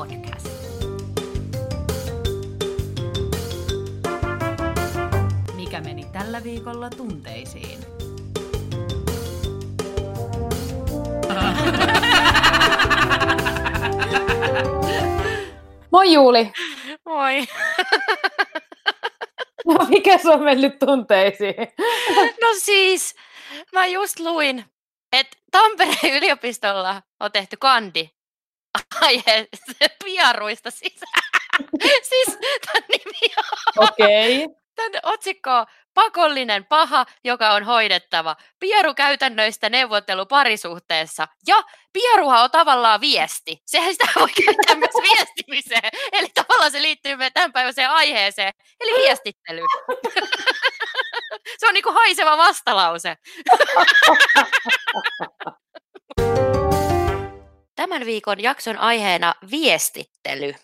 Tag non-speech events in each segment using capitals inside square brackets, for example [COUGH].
podcast. Mikä meni tällä viikolla tunteisiin? Moi Juuli! Moi. No, mikä se on mennyt tunteisiin? No siis, mä just luin, että Tampereen yliopistolla on tehty kandi [LAUGHS] aihe piaruista. [LAUGHS] Siis, siis tämän nimi on, Okei. Okay. tämän otsikko on pakollinen paha, joka on hoidettava. Pierukäytännöistä neuvottelu parisuhteessa. Ja pieruha on tavallaan viesti. Sehän sitä voi käyttää myös [LAUGHS] viestimiseen. Eli tavallaan se liittyy meidän tämänpäiväiseen aiheeseen, eli viestittely. se on niinku haiseva vastalause. Tämän viikon jakson aiheena viestittely.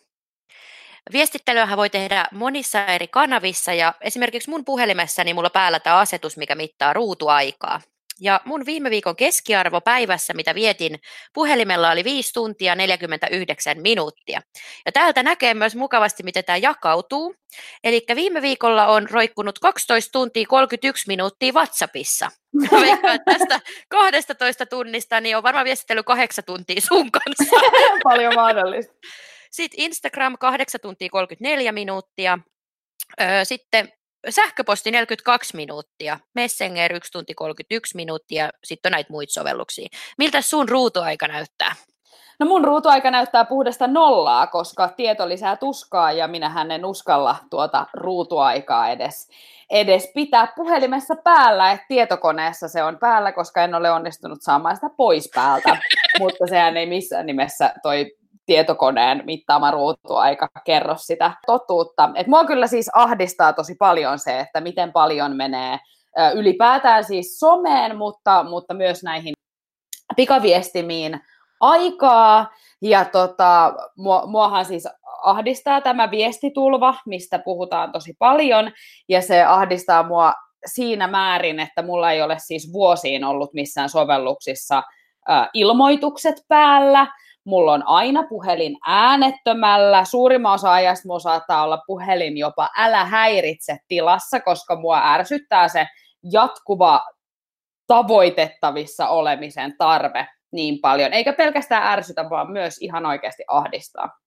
Viestittelyä voi tehdä monissa eri kanavissa ja esimerkiksi mun puhelimessani mulla päällä tämä asetus, mikä mittaa ruutuaikaa. Ja mun viime viikon keskiarvo päivässä, mitä vietin puhelimella, oli 5 tuntia 49 minuuttia. Ja täältä näkee myös mukavasti, miten tämä jakautuu. Eli viime viikolla on roikkunut 12 tuntia 31 minuuttia WhatsAppissa. Veikkaan, että tästä 12 tunnista niin on varmaan viestittely 8 tuntia sun kanssa. [LAUGHS] Paljon mahdollista. Sitten Instagram 8 tuntia 34 minuuttia. Sitten sähköposti 42 minuuttia, Messenger 1 tunti 31 minuuttia, sitten on näitä muita sovelluksia. Miltä sun ruutuaika näyttää? No mun ruutuaika näyttää puhdasta nollaa, koska tieto lisää tuskaa ja minähän en uskalla tuota ruutuaikaa edes, edes pitää puhelimessa päällä, että tietokoneessa se on päällä, koska en ole onnistunut saamaan sitä pois päältä, [LAUGHS] mutta sehän ei missään nimessä toi tietokoneen mittaama ruutuaika kerro sitä totuutta. Et mua kyllä siis ahdistaa tosi paljon se, että miten paljon menee ylipäätään siis someen, mutta, mutta myös näihin pikaviestimiin aikaa. Ja tota, mua, muahan siis ahdistaa tämä viestitulva, mistä puhutaan tosi paljon, ja se ahdistaa mua siinä määrin, että mulla ei ole siis vuosiin ollut missään sovelluksissa äh, ilmoitukset päällä, mulla on aina puhelin äänettömällä, suurimman osa ajasta mulla saattaa olla puhelin jopa älä häiritse tilassa, koska mua ärsyttää se jatkuva tavoitettavissa olemisen tarve niin paljon. Eikä pelkästään ärsytä, vaan myös ihan oikeasti ahdistaa.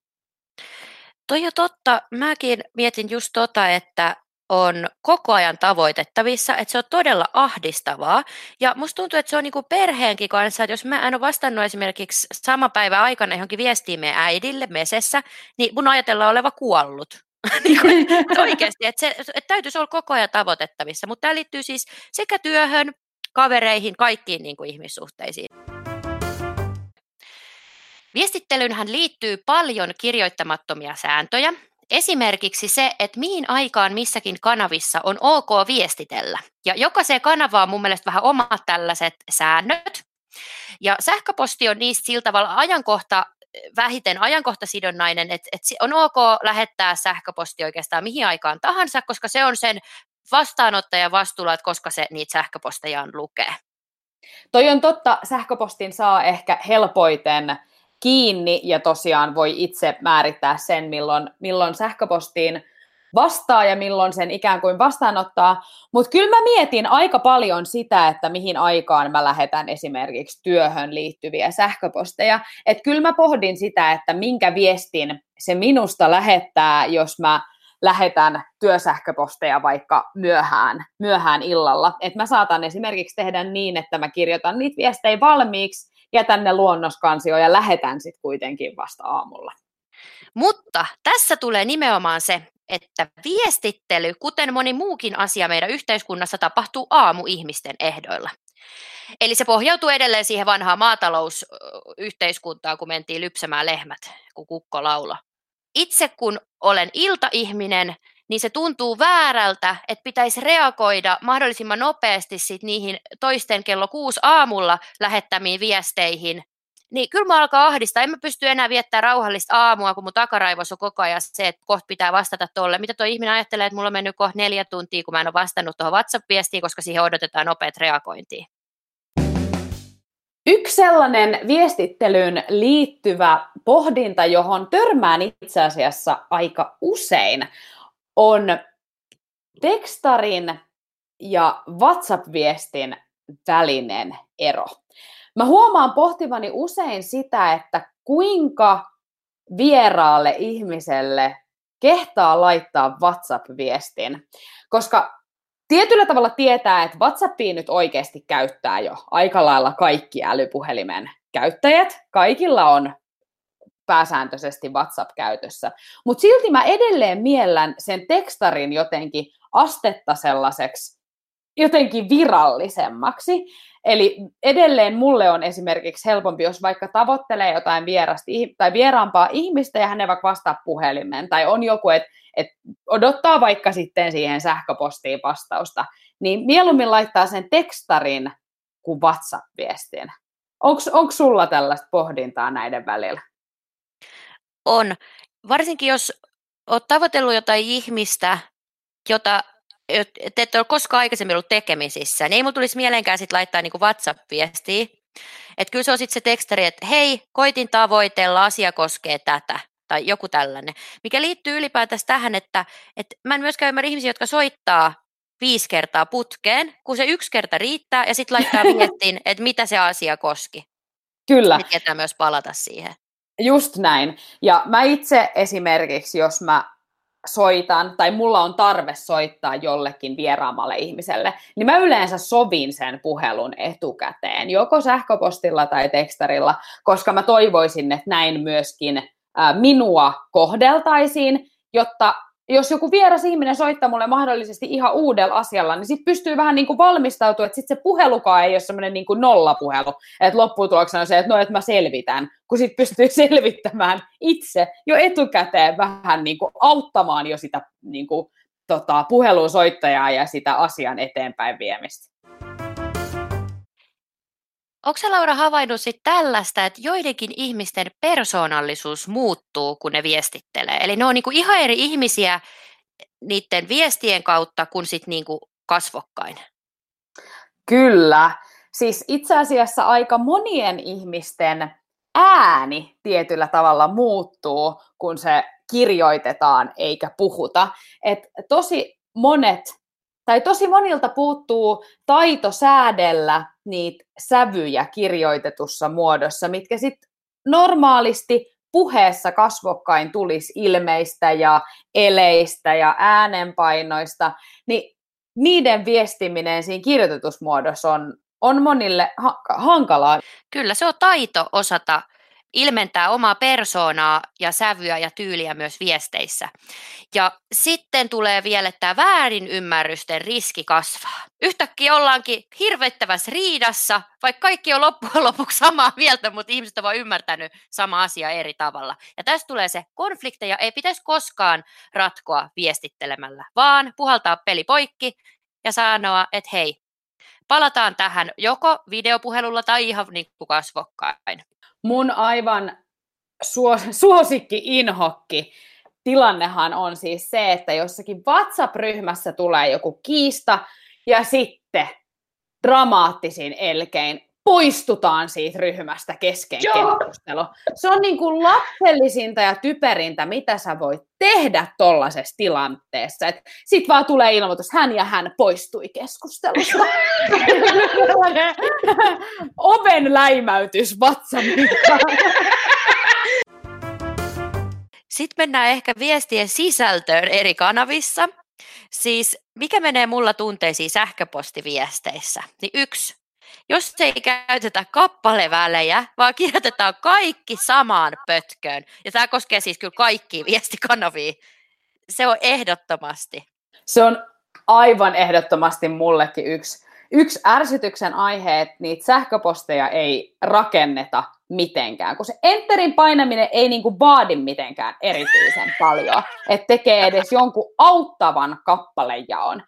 Toi on totta. Mäkin mietin just tota, että on koko ajan tavoitettavissa, että se on todella ahdistavaa. Ja musta tuntuu, että se on niinku perheenkin kanssa, että jos mä en ole vastannut esimerkiksi sama päivä aikana johonkin viestiin meidän äidille mesessä, niin mun ajatellaan oleva kuollut. [LAUGHS] niin kuin, oikeasti, että, se, että täytyisi olla koko ajan tavoitettavissa, mutta tämä liittyy siis sekä työhön, kavereihin, kaikkiin niin kuin ihmissuhteisiin. Viestittelynhän liittyy paljon kirjoittamattomia sääntöjä, Esimerkiksi se, että mihin aikaan missäkin kanavissa on ok viestitellä. Ja jokaiseen kanavaan on mun mielestä vähän omat tällaiset säännöt. Ja sähköposti on niistä sillä tavalla ajankohta, vähiten ajankohtasidonnainen, että, että on ok lähettää sähköposti oikeastaan mihin aikaan tahansa, koska se on sen vastaanottajan vastuulla, että koska se niitä sähköpostejaan lukee. Toi on totta, sähköpostin saa ehkä helpoiten kiinni ja tosiaan voi itse määrittää sen, milloin, milloin sähköpostiin vastaa ja milloin sen ikään kuin vastaanottaa. Mutta kyllä mä mietin aika paljon sitä, että mihin aikaan mä lähetän esimerkiksi työhön liittyviä sähköposteja. Että kyllä mä pohdin sitä, että minkä viestin se minusta lähettää, jos mä lähetän työsähköposteja vaikka myöhään, myöhään illalla. Et mä saatan esimerkiksi tehdä niin, että mä kirjoitan niitä viestejä valmiiksi jätän ne luonnoskansioon ja lähetän sitten kuitenkin vasta aamulla. Mutta tässä tulee nimenomaan se, että viestittely, kuten moni muukin asia meidän yhteiskunnassa, tapahtuu aamuihmisten ehdoilla. Eli se pohjautuu edelleen siihen vanhaan maatalousyhteiskuntaan, kun mentiin lypsämään lehmät, kun kukko laula. Itse kun olen iltaihminen, niin se tuntuu väärältä, että pitäisi reagoida mahdollisimman nopeasti sit niihin toisten kello kuusi aamulla lähettämiin viesteihin. Niin kyllä mä alkaa ahdistaa. En mä pysty enää viettämään rauhallista aamua, kun mun takaraivossa on koko ajan se, että kohta pitää vastata tolle. Mitä tuo ihminen ajattelee, että mulla on mennyt kohta neljä tuntia, kun mä en ole vastannut tuohon WhatsApp-viestiin, koska siihen odotetaan nopeat reagointia. Yksi sellainen viestittelyyn liittyvä pohdinta, johon törmään itse asiassa aika usein, on tekstarin ja WhatsApp-viestin välinen ero. Mä huomaan pohtivani usein sitä, että kuinka vieraalle ihmiselle kehtaa laittaa WhatsApp-viestin, koska tietyllä tavalla tietää, että WhatsAppia nyt oikeasti käyttää jo aika lailla kaikki älypuhelimen käyttäjät. Kaikilla on pääsääntöisesti WhatsApp käytössä. Mutta silti mä edelleen miellän sen tekstarin jotenkin astetta sellaiseksi jotenkin virallisemmaksi. Eli edelleen mulle on esimerkiksi helpompi, jos vaikka tavoittelee jotain vierasti, tai vieraampaa ihmistä ja hän ei vaikka vastaa puhelimeen, tai on joku, että et odottaa vaikka sitten siihen sähköpostiin vastausta, niin mieluummin laittaa sen tekstarin kuin WhatsApp-viestin. Onko sulla tällaista pohdintaa näiden välillä? On. Varsinkin jos olet tavoitellut jotain ihmistä, jota te ette ole koskaan aikaisemmin ollut tekemisissä, niin ei mulla tulisi mieleenkään sit laittaa niinku WhatsApp-viestiä. Että kyllä se on sitten se tekstari, että hei, koitin tavoitella, asia koskee tätä tai joku tällainen, mikä liittyy ylipäätään tähän, että, että mä en myöskään ymmärrä ihmisiä, jotka soittaa viisi kertaa putkeen, kun se yksi kerta riittää ja sitten laittaa [LAUGHS] viestin, että mitä se asia koski. Kyllä. Tietää myös palata siihen. Just näin. Ja mä itse esimerkiksi, jos mä soitan tai mulla on tarve soittaa jollekin vieraamalle ihmiselle, niin mä yleensä sovin sen puhelun etukäteen, joko sähköpostilla tai tekstarilla, koska mä toivoisin, että näin myöskin minua kohdeltaisiin, jotta jos joku vieras ihminen soittaa mulle mahdollisesti ihan uudella asialla, niin sitten pystyy vähän niin kuin valmistautumaan, että sitten se puhelukaan ei ole semmoinen niin kuin nollapuhelu, että lopputuloksena on se, että no, että mä selvitän, kun sitten pystyy [LAUGHS] selvittämään itse jo etukäteen vähän niin kuin auttamaan jo sitä niin kuin, tota, puhelun soittajaa ja sitä asian eteenpäin viemistä. Onko Laura havainnut sit tällaista, että joidenkin ihmisten persoonallisuus muuttuu, kun ne viestittelee? Eli ne on niinku ihan eri ihmisiä niiden viestien kautta kuin sit niinku kasvokkain. Kyllä. Siis itse asiassa aika monien ihmisten ääni tietyllä tavalla muuttuu, kun se kirjoitetaan eikä puhuta. Et tosi monet tai tosi monilta puuttuu taito säädellä niitä sävyjä kirjoitetussa muodossa, mitkä sitten normaalisti puheessa kasvokkain tulisi ilmeistä ja eleistä ja äänenpainoista, niin niiden viestiminen siinä kirjoitusmuodossa on, on monille ha- hankalaa. Kyllä, se on taito osata ilmentää omaa persoonaa ja sävyä ja tyyliä myös viesteissä. Ja sitten tulee vielä tämä väärinymmärrysten riski kasvaa. Yhtäkkiä ollaankin hirvettävässä riidassa, vaikka kaikki on loppujen lopuksi samaa mieltä, mutta ihmiset ovat ymmärtänyt sama asia eri tavalla. Ja tästä tulee se, konflikteja ei pitäisi koskaan ratkoa viestittelemällä, vaan puhaltaa peli poikki ja sanoa, että hei, palataan tähän joko videopuhelulla tai ihan niin kuin kasvokkain mun aivan suosikki inhokki tilannehan on siis se, että jossakin WhatsApp-ryhmässä tulee joku kiista ja sitten dramaattisin elkein poistutaan siitä ryhmästä kesken keskustelu. Se on niin kuin lapsellisinta ja typerintä, mitä sä voit tehdä tuollaisessa tilanteessa. Sitten vaan tulee ilmoitus, hän ja hän poistui keskustelusta. [LAUGHS] Oven läimäytys vatsan Sitten mennään ehkä viestien sisältöön eri kanavissa. Siis mikä menee mulla tunteisiin sähköpostiviesteissä? Niin yksi, jos ei käytetä kappalevälejä, vaan kirjoitetaan kaikki samaan pötköön, ja tämä koskee siis kyllä kaikkia viestikanavia, se on ehdottomasti. Se on aivan ehdottomasti mullekin yksi, yksi ärsytyksen aihe, että niitä sähköposteja ei rakenneta mitenkään, kun se enterin painaminen ei niinku vaadi mitenkään erityisen paljon, että tekee edes jonkun auttavan kappalejaon.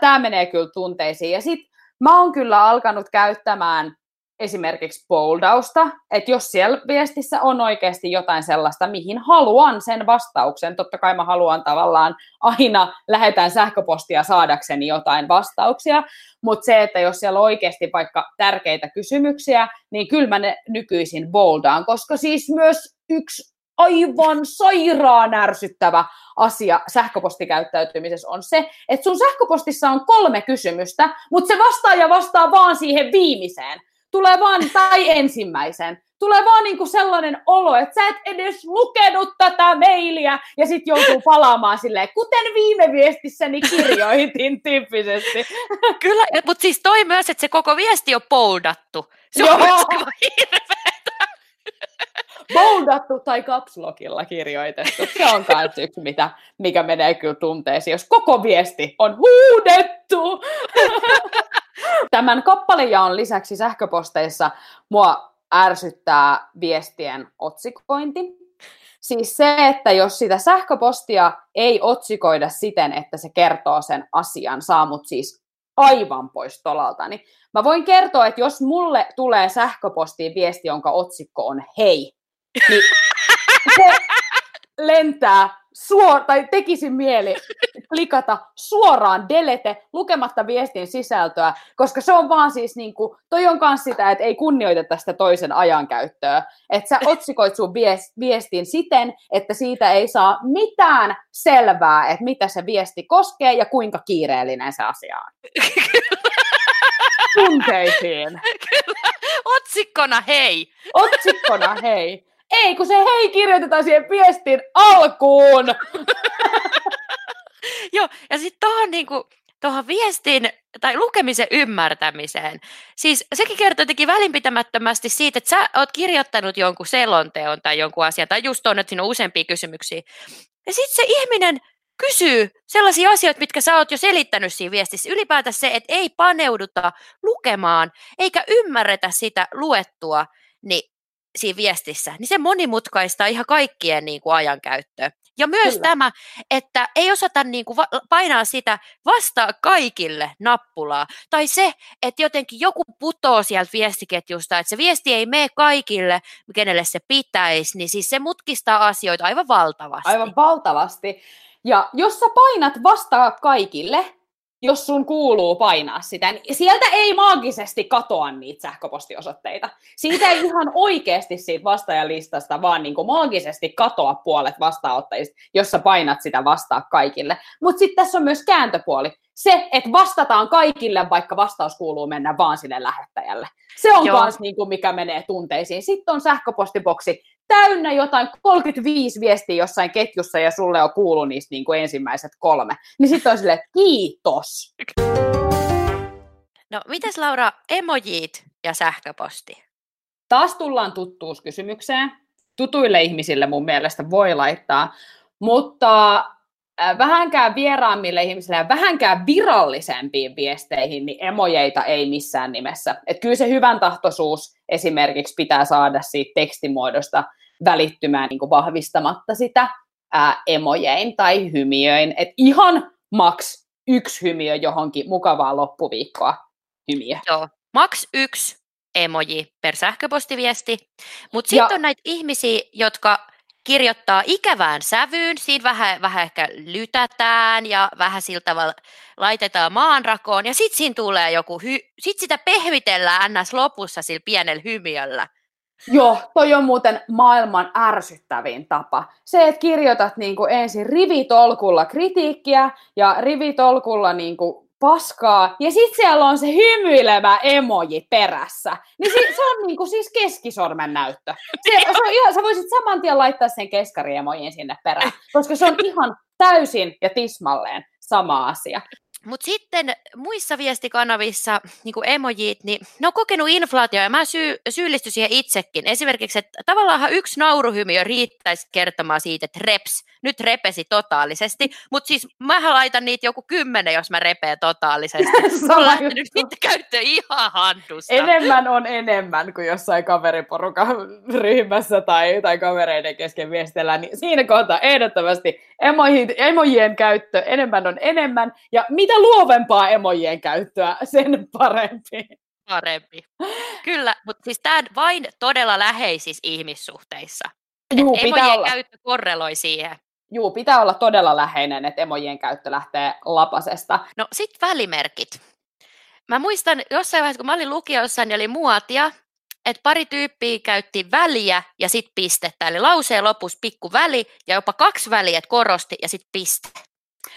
Tämä menee kyllä tunteisiin. Ja sitten mä oon kyllä alkanut käyttämään esimerkiksi boldausta, että jos siellä viestissä on oikeasti jotain sellaista, mihin haluan sen vastauksen, totta kai mä haluan tavallaan aina lähetään sähköpostia saadakseni jotain vastauksia, mutta se, että jos siellä on oikeasti vaikka tärkeitä kysymyksiä, niin kyllä mä ne nykyisin boldaan, koska siis myös yksi aivan sairaan ärsyttävä asia sähköpostikäyttäytymisessä on se, että sun sähköpostissa on kolme kysymystä, mutta se vastaaja vastaa vaan siihen viimeiseen. Tulee vaan, tai ensimmäisen. Tulee vaan niinku sellainen olo, että sä et edes lukenut tätä mailia, ja sitten joutuu palaamaan silleen, kuten viime viestissäni kirjoitin tyyppisesti. Kyllä, mutta siis toi myös, että se koko viesti on poldattu. Se on Joo. myös hirveetä. Boldattu tai kapslokilla kirjoitettu. Se on myös yksi, mitä, mikä menee kyllä tunteisiin, jos koko viesti on huudettu. Tämän kappalejaon lisäksi sähköposteissa mua ärsyttää viestien otsikointi. Siis se, että jos sitä sähköpostia ei otsikoida siten, että se kertoo sen asian, saa mut siis aivan pois tolalta, niin mä voin kertoa, että jos mulle tulee sähköpostiin viesti, jonka otsikko on hei, niin se lentää suor- tai tekisi mieli klikata suoraan delete lukematta viestin sisältöä, koska se on vaan siis niin kuin, toi on myös sitä, että ei kunnioiteta sitä toisen ajankäyttöä. Että sä otsikoit sun vies- viestin siten, että siitä ei saa mitään selvää, että mitä se viesti koskee ja kuinka kiireellinen se asia on. Tunteisiin. Otsikkona hei. Otsikkona hei. Ei, kun se hei kirjoitetaan siihen viestin alkuun. [LAUGHS] Joo, ja sitten tuohon niinku, viestin tai lukemisen ymmärtämiseen. Siis sekin kertoo jotenkin välinpitämättömästi siitä, että sä oot kirjoittanut jonkun selonteon tai jonkun asian, tai just on, että siinä on useampia kysymyksiä. Ja sitten se ihminen kysyy sellaisia asioita, mitkä sä oot jo selittänyt siinä viestissä. Ylipäätään se, että ei paneuduta lukemaan, eikä ymmärretä sitä luettua, niin siinä viestissä, niin se monimutkaistaa ihan kaikkien niin kuin, ajankäyttöä. Ja myös Kyllä. Tämä, että ei osata niin kuin, painaa sitä vastaa kaikille nappulaa. Tai se, että jotenkin joku putoo sieltä viestiketjusta, että se viesti ei mene kaikille, kenelle se pitäisi, niin siis se mutkistaa asioita aivan valtavasti. Aivan valtavasti. Ja jos sä painat vastaa kaikille, jos sun kuuluu painaa sitä, niin sieltä ei maagisesti katoa niitä sähköpostiosoitteita. Siitä ei ihan oikeasti siitä vastaajalistasta vaan niin kuin maagisesti katoa puolet vastaanottajista, jos sä painat sitä vastaa kaikille. Mutta sitten tässä on myös kääntöpuoli. Se, että vastataan kaikille, vaikka vastaus kuuluu mennä vaan sille lähettäjälle. Se on Joo. myös niin kuin, mikä menee tunteisiin. Sitten on sähköpostiboksi täynnä jotain 35 viestiä jossain ketjussa ja sulle on kuullut niistä niin kuin ensimmäiset kolme. Niin sitten on silleen, kiitos. No, mites Laura, emojit ja sähköposti? Taas tullaan tuttuuskysymykseen. Tutuille ihmisille mun mielestä voi laittaa, mutta äh, vähänkään vieraammille ihmisille ja vähänkään virallisempiin viesteihin, niin emojeita ei missään nimessä. Et kyllä se hyvän tahtoisuus esimerkiksi pitää saada siitä tekstimuodosta välittymään niin kuin vahvistamatta sitä ää, emojein tai hymiöin. Et ihan maks yksi hymiö johonkin mukavaa loppuviikkoa hymiö. Joo, maks yksi emoji per sähköpostiviesti. Mutta sitten on näitä ihmisiä, jotka kirjoittaa ikävään sävyyn, siinä vähän, vähän ehkä lytätään ja vähän sillä tavalla laitetaan maanrakoon ja sitten siinä tulee joku, hy- sit sitä pehmitellään ns. lopussa sillä pienellä hymiöllä. Joo, toi on muuten maailman ärsyttävin tapa. Se, että kirjoitat niin kuin ensin rivitolkulla kritiikkiä ja rivitolkulla niin kuin paskaa, ja sitten siellä on se hymyilevä emoji perässä. Niin si- se on niin kuin siis keskisormen näyttö. Se, se on ihan, sä voisit saman tien laittaa sen keskariemojin sinne perään, koska se on ihan täysin ja tismalleen sama asia. Mutta sitten muissa viestikanavissa, niin kuin emojit, niin ne on kokenut inflaatioa ja mä syy, syyllistyn siihen itsekin. Esimerkiksi, että tavallaan yksi nauruhymiö riittäisi kertomaan siitä, että reps, nyt repesi totaalisesti, mutta siis mä laitan niitä joku kymmenen, jos mä repeen totaalisesti. Mä [LAUGHS] Sama oon lähtenyt niitä käyttöön ihan handusta. Enemmän on enemmän kuin jossain kaveriporukan ryhmässä tai, tai kavereiden kesken viestellä, niin siinä kohtaa ehdottomasti emoji, emojien käyttö enemmän on enemmän, ja mitä luovempaa emojien käyttöä, sen parempi. parempi. Kyllä, mutta siis tämä vain todella läheisissä ihmissuhteissa. Juu, pitää Emojen olla, käyttö korreloi siihen. juu, pitää olla todella läheinen, että emojien käyttö lähtee lapasesta. No sit välimerkit. Mä muistan jossain vaiheessa, kun mä olin lukiossa, niin oli muotia, että pari tyyppiä käytti väliä ja sit pistettä. Eli lauseen lopussa pikku väli ja jopa kaksi väliä, että korosti ja sit piste.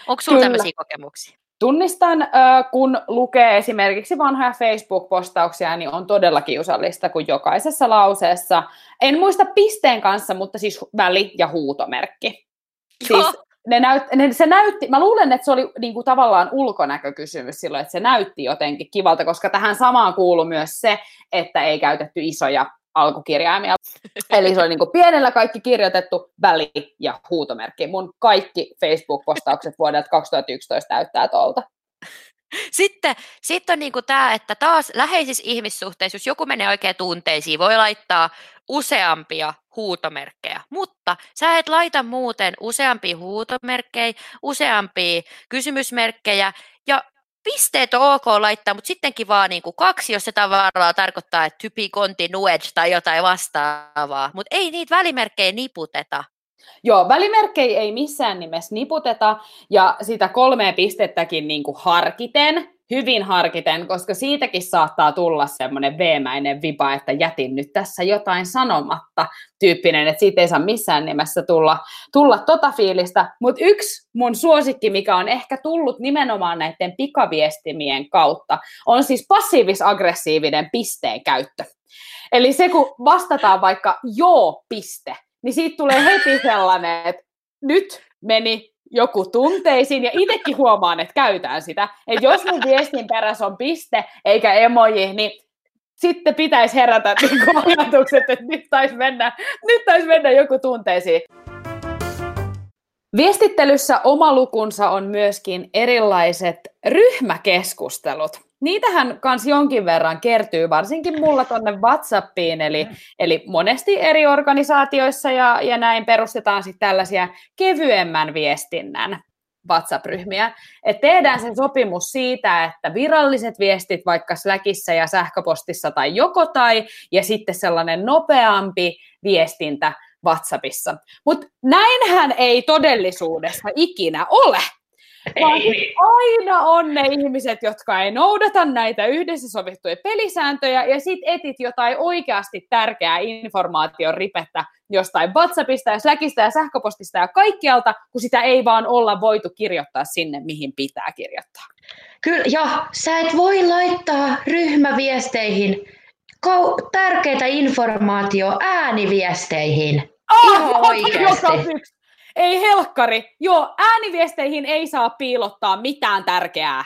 Onko sulla Kyllä. tämmöisiä kokemuksia? Tunnistan, kun lukee esimerkiksi vanhoja Facebook-postauksia, niin on todella kiusallista, kun jokaisessa lauseessa, en muista pisteen kanssa, mutta siis väli- ja huutomerkki. Siis. Ne näyt, ne, se näytti, mä luulen, että se oli niinku tavallaan ulkonäkökysymys silloin, että se näytti jotenkin kivalta, koska tähän samaan kuuluu myös se, että ei käytetty isoja alkukirjaimia. [LAUGHS] Eli se oli niinku pienellä kaikki kirjoitettu, väli ja huutomerkki. Mun kaikki Facebook-postaukset vuodelta 2011 täyttää tuolta. Sitten, sitten on niinku tämä, että taas läheisissä ihmissuhteissa, jos joku menee oikein tunteisiin, voi laittaa useampia huutomerkkejä, mutta sä et laita muuten useampia huutomerkkejä, useampia kysymysmerkkejä ja pisteet on ok laittaa, mutta sittenkin vaan niinku kaksi, jos se tavallaan tarkoittaa, että typi continued tai jotain vastaavaa, mutta ei niitä välimerkkejä niputeta. Joo, välimerkkejä ei missään nimessä niputeta, ja sitä kolmea pistettäkin niin kuin harkiten, hyvin harkiten, koska siitäkin saattaa tulla semmoinen veemäinen vipa, että jätin nyt tässä jotain sanomatta tyyppinen, että siitä ei saa missään nimessä tulla, tulla tota fiilistä. Mutta yksi mun suosikki, mikä on ehkä tullut nimenomaan näiden pikaviestimien kautta, on siis passiivis-aggressiivinen pisteen käyttö. Eli se, kun vastataan vaikka joo, piste, niin siitä tulee heti sellainen, että nyt meni joku tunteisiin, ja itsekin huomaan, että käytän sitä. Että jos mun viestin perässä on piste eikä emoji, niin sitten pitäisi herätä [LAUGHS] niin ajatukset, että nyt taisi mennä, nyt taisi mennä joku tunteisiin. Viestittelyssä oma lukunsa on myöskin erilaiset ryhmäkeskustelut. Niitähän kans jonkin verran kertyy, varsinkin mulla tonne WhatsAppiin, eli, eli monesti eri organisaatioissa ja, ja näin perustetaan sitten tällaisia kevyemmän viestinnän WhatsApp-ryhmiä. Et tehdään sen sopimus siitä, että viralliset viestit vaikka Slackissa ja sähköpostissa tai joko tai, ja sitten sellainen nopeampi viestintä WhatsAppissa. Mutta näinhän ei todellisuudessa ikinä ole. Vaan Ei. aina on ne ihmiset, jotka ei noudata näitä yhdessä sovittuja pelisääntöjä, ja sit etit jotain oikeasti tärkeää informaation ripettä jostain WhatsAppista ja Slackista ja sähköpostista ja kaikkialta, kun sitä ei vaan olla voitu kirjoittaa sinne, mihin pitää kirjoittaa. Kyllä, ja sä et voi laittaa ryhmäviesteihin kau- tärkeitä informaatio ääniviesteihin. Ihan oikeasti. Ei helkkari. Joo, ääniviesteihin ei saa piilottaa mitään tärkeää.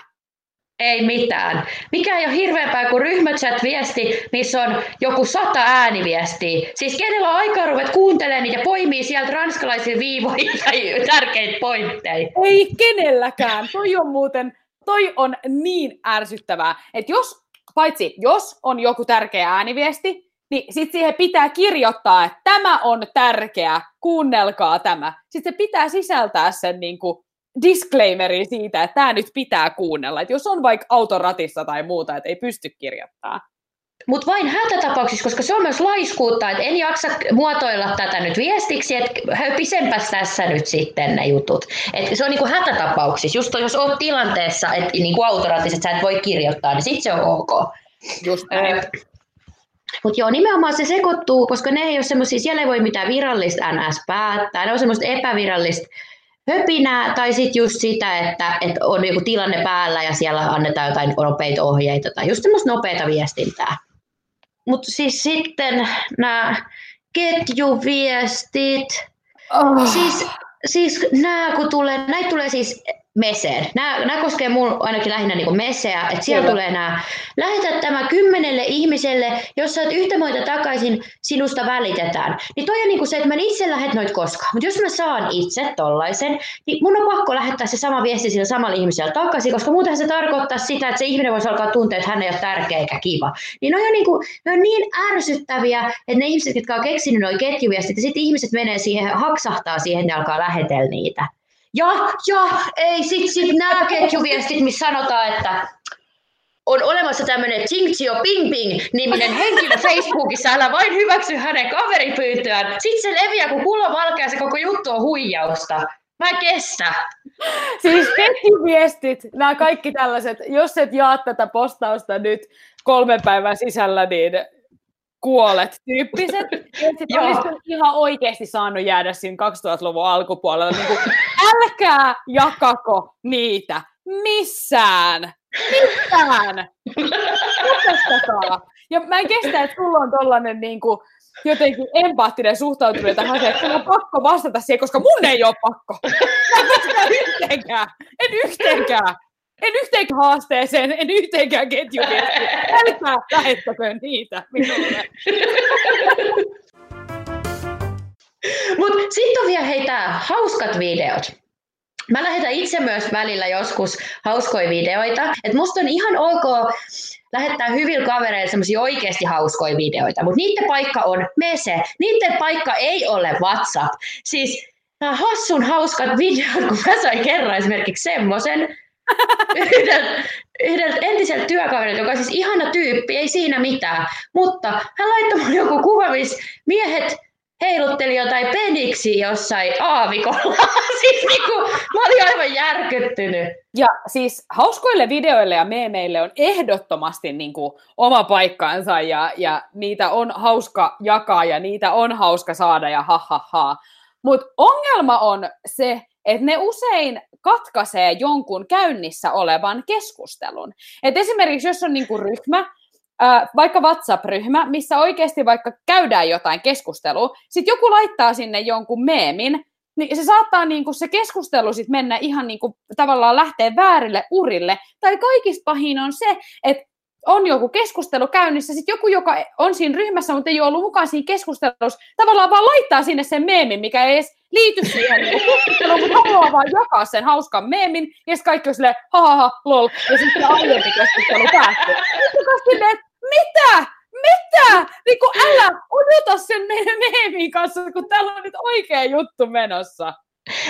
Ei mitään. Mikä ei ole hirveämpää kuin ryhmächat-viesti, missä on joku sata ääniviestiä. Siis kenellä on aikaa ruveta kuuntelemaan niitä ja poimii sieltä ranskalaisia viivoja [LAUGHS] tai tärkeitä pointteja. Ei kenelläkään. Toi on muuten, toi on niin ärsyttävää, että jos, paitsi jos on joku tärkeä ääniviesti, niin sitten siihen pitää kirjoittaa, että tämä on tärkeä, kuunnelkaa tämä. Sitten se pitää sisältää sen niin kuin disclaimerin siitä, että tämä nyt pitää kuunnella. Että jos on vaikka autoratissa tai muuta, että ei pysty kirjoittamaan. Mutta vain hätätapauksissa, koska se on myös laiskuutta, että en jaksa muotoilla tätä nyt viestiksi, että höpisempäs tässä nyt sitten ne jutut. Et se on niinku hätätapauksissa, just jos olet tilanteessa, että niinku autoratissa sä et voi kirjoittaa, niin sitten se on ok. Just näin. Mutta joo, nimenomaan se sekoittuu, koska ne ei ole semmoisia, siellä ei voi mitään virallista NS päättää, ne on semmoista epävirallista höpinää, tai sitten just sitä, että, että on joku tilanne päällä ja siellä annetaan jotain nopeita ohjeita, tai just semmoista nopeata viestintää. Mutta siis sitten nämä ketjuviestit, Oh. siis, siis nämä kun tulee, näitä tulee siis meseen. Nämä, nämä koskee mun ainakin lähinnä niin meseä, että siellä Kyllä. tulee nämä, lähetä tämä kymmenelle ihmiselle, jos saat yhtä moita takaisin, sinusta välitetään. Niin toi on niin kuin se, että mä en itse lähet noit koskaan. Mutta jos mä saan itse tollaisen, niin mun on pakko lähettää se sama viesti sille samalle ihmiselle takaisin, koska muuten se tarkoittaa sitä, että se ihminen voisi alkaa tuntea, että hän ei ole tärkeä eikä kiva. Niin ne on, niin kuin, ne on niin ärsyttäviä, että ne ihmiset, jotka on keksinyt nuo ketjuviestit, ja sitten ihmiset menee siihen, haksahtaa siihen, ne alkaa lähetellä niitä. Ja, ja, ei, sit, sit nämä ketjuviestit, missä sanotaan, että on olemassa tämmöinen Jingzio Ping Ping niminen henkilö Facebookissa, älä vain hyväksy hänen kaveripyyntöään. Sitten se leviää kuin kulo valkea, se koko juttu on huijausta. Mä kestä. Siis viestit, nämä kaikki tällaiset, jos et jaa tätä postausta nyt kolmen päivän sisällä, niin kuolet tyyppiset. [LAUGHS] Joo. olisi ihan oikeasti saanut jäädä siinä 2000-luvun alkupuolella. Niin kuin, [LAUGHS] älkää jakako niitä missään. Missään. Lopettakaa. Ja mä en kestä, että sulla on tollanen niin kuin, jotenkin empaattinen suhtautuminen tähän asiaan, että on pakko vastata siihen, koska mun ei ole pakko. En yhteenkään. En yhteenkään. En yhteenkään haasteeseen, en yhteenkään ketjuviestiin. Älkää lähettäkö niitä minulle. Sitten on vielä hei tää, hauskat videot. Mä lähetän itse myös välillä joskus hauskoja videoita. Et musta on ihan ok lähettää hyvillä kavereilla semmoisia oikeasti hauskoja videoita, mutta niiden paikka on mese. Niiden paikka ei ole WhatsApp. Siis nämä hassun hauskat videot, kun mä sain kerran esimerkiksi semmoisen, yhden, yhden entiseltä työkaverilta, joka on siis ihana tyyppi, ei siinä mitään, mutta hän laittoi mun joku kuva, missä miehet heilutteli jotain peniksi jossain aavikolla. [LAUGHS] siis niinku, mä olin aivan järkyttynyt. Ja siis hauskoille videoille ja meemeille on ehdottomasti niinku oma paikkaansa ja, ja niitä on hauska jakaa ja niitä on hauska saada ja ha ha ha. Mutta ongelma on se, että ne usein katkaisee jonkun käynnissä olevan keskustelun. Et esimerkiksi jos on niinku ryhmä, vaikka WhatsApp-ryhmä, missä oikeasti vaikka käydään jotain keskustelua, sitten joku laittaa sinne jonkun meemin, niin se saattaa niin kuin se keskustelu sit mennä ihan niin kuin, tavallaan lähteä väärille urille. Tai kaikista pahin on se, että on joku keskustelu käynnissä, sitten joku, joka on siinä ryhmässä, mutta ei ole ollut mukaan siinä keskustelussa, tavallaan vaan laittaa sinne sen meemin, mikä ei edes liity siihen niin keskusteluun, mutta haluaa vaan jakaa sen hauskan meemin, ja sitten kaikki on silleen, ha, ha, ha lol, ja sitten aiempi keskustelu päättyy. Sitten mitä? Mitä? Niin kuin, älä odota sen meidän meemin kanssa, kun täällä on nyt oikea juttu menossa.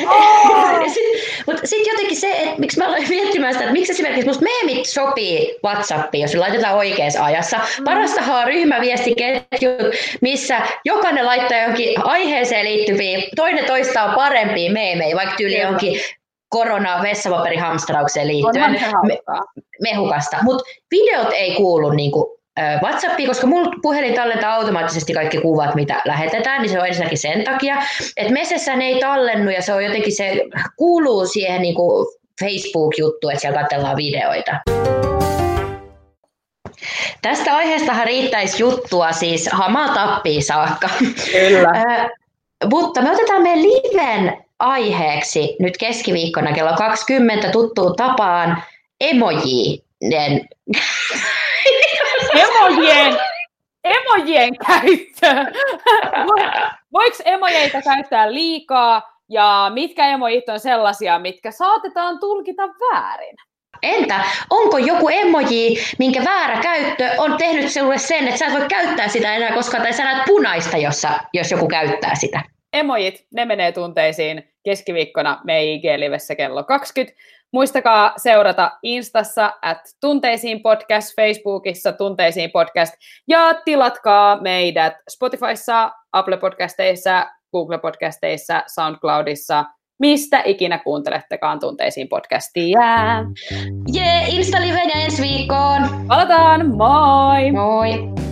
Oh. Mutta sitten jotenkin se, että miksi mä aloin [LAUGHS] miettimään sitä, että miksi esimerkiksi musta meemit sopii WhatsAppiin, jos laitetaan oikeassa ajassa. Mm. Parastahan on ryhmäviestiketjut, missä jokainen laittaa johonkin aiheeseen liittyviä, toinen toistaa parempia meemejä, vaikka tyyli johonkin korona vessapaperihamstraukseen liittyen. Me, mehukasta. Mutta videot ei kuulu niinku WhatsAppiin, koska mulla puhelin tallentaa automaattisesti kaikki kuvat, mitä lähetetään, niin se on ensinnäkin sen takia, että Mesessä ne ei tallennu ja se on jotenkin, se kuuluu siihen niin kuin Facebook-juttu, että siellä katsellaan videoita. Tästä aiheestahan riittäisi juttua siis hamaa tappiin saakka. Kyllä. mutta me otetaan meidän liven aiheeksi nyt keskiviikkona kello 20 tuttuun tapaan emojien emojien, emojien käyttö. Voiko emojeita käyttää liikaa ja mitkä emojit on sellaisia, mitkä saatetaan tulkita väärin? Entä onko joku emoji, minkä väärä käyttö on tehnyt sinulle sen, että sä et voi käyttää sitä enää koskaan, tai sä näet punaista, jossa, jos joku käyttää sitä? Emojit, ne menee tunteisiin keskiviikkona IG-livessä kello 20. Muistakaa seurata Instassa at tunteisiin podcast, Facebookissa tunteisiin podcast ja tilatkaa meidät Spotifyssa, Apple Podcasteissa, Google Podcasteissa, SoundCloudissa, mistä ikinä kuuntelettekaan tunteisiin podcastia. Jee, yeah, Insta-liveen ja ensi viikkoon! Palataan, moi! Moi!